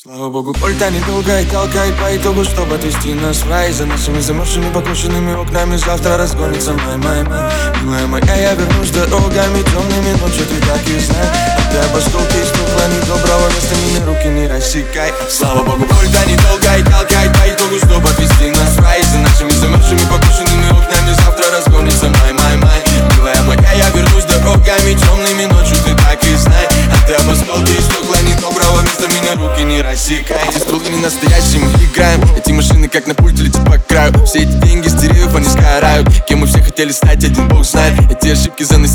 Слава богу, пульта недолго и толкает по итогу, чтобы отвести нас в рай. За нашими замерзшими покушенными окнами завтра разгонится май, май, май. Милая моя, я вернусь дорогами темными ночью, ты так и знай А ты об осколке стекла недоброго места мины руки не рассекай. Слава богу, пульта недолго и толкает меня руки не рассекай. Эти стволы не настоящие, мы играем. Эти машины как на пульте летят по краю. Все эти деньги с деревьев, они сгорают. Кем мы все хотели стать, один бог знает. Эти ошибки заносили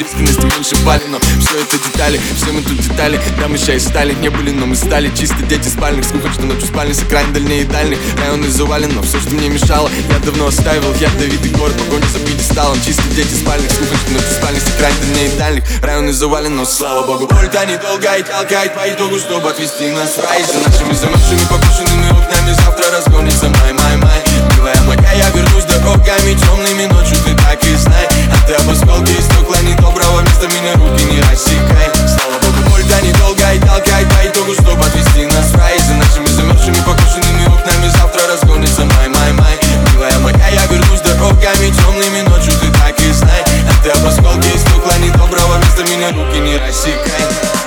искренности, меньше пали Но все это детали, все мы тут детали. Да, мы и стали, не были, но мы стали. Чисто дети спальных, скука, что ночью спальни С экран дальнее и дальних, районы завален Но все, что мне мешало, я давно оставил. Я Давид и город, погоня за пьедесталом. Чисто дети спальных, скука, что ночью спальни С экран дальнее и дальних, районы завален Но слава богу, пульта недолго и толкает по итогу Чтобы отвести нас в рай. За нашими замерзшими покушенными Засекай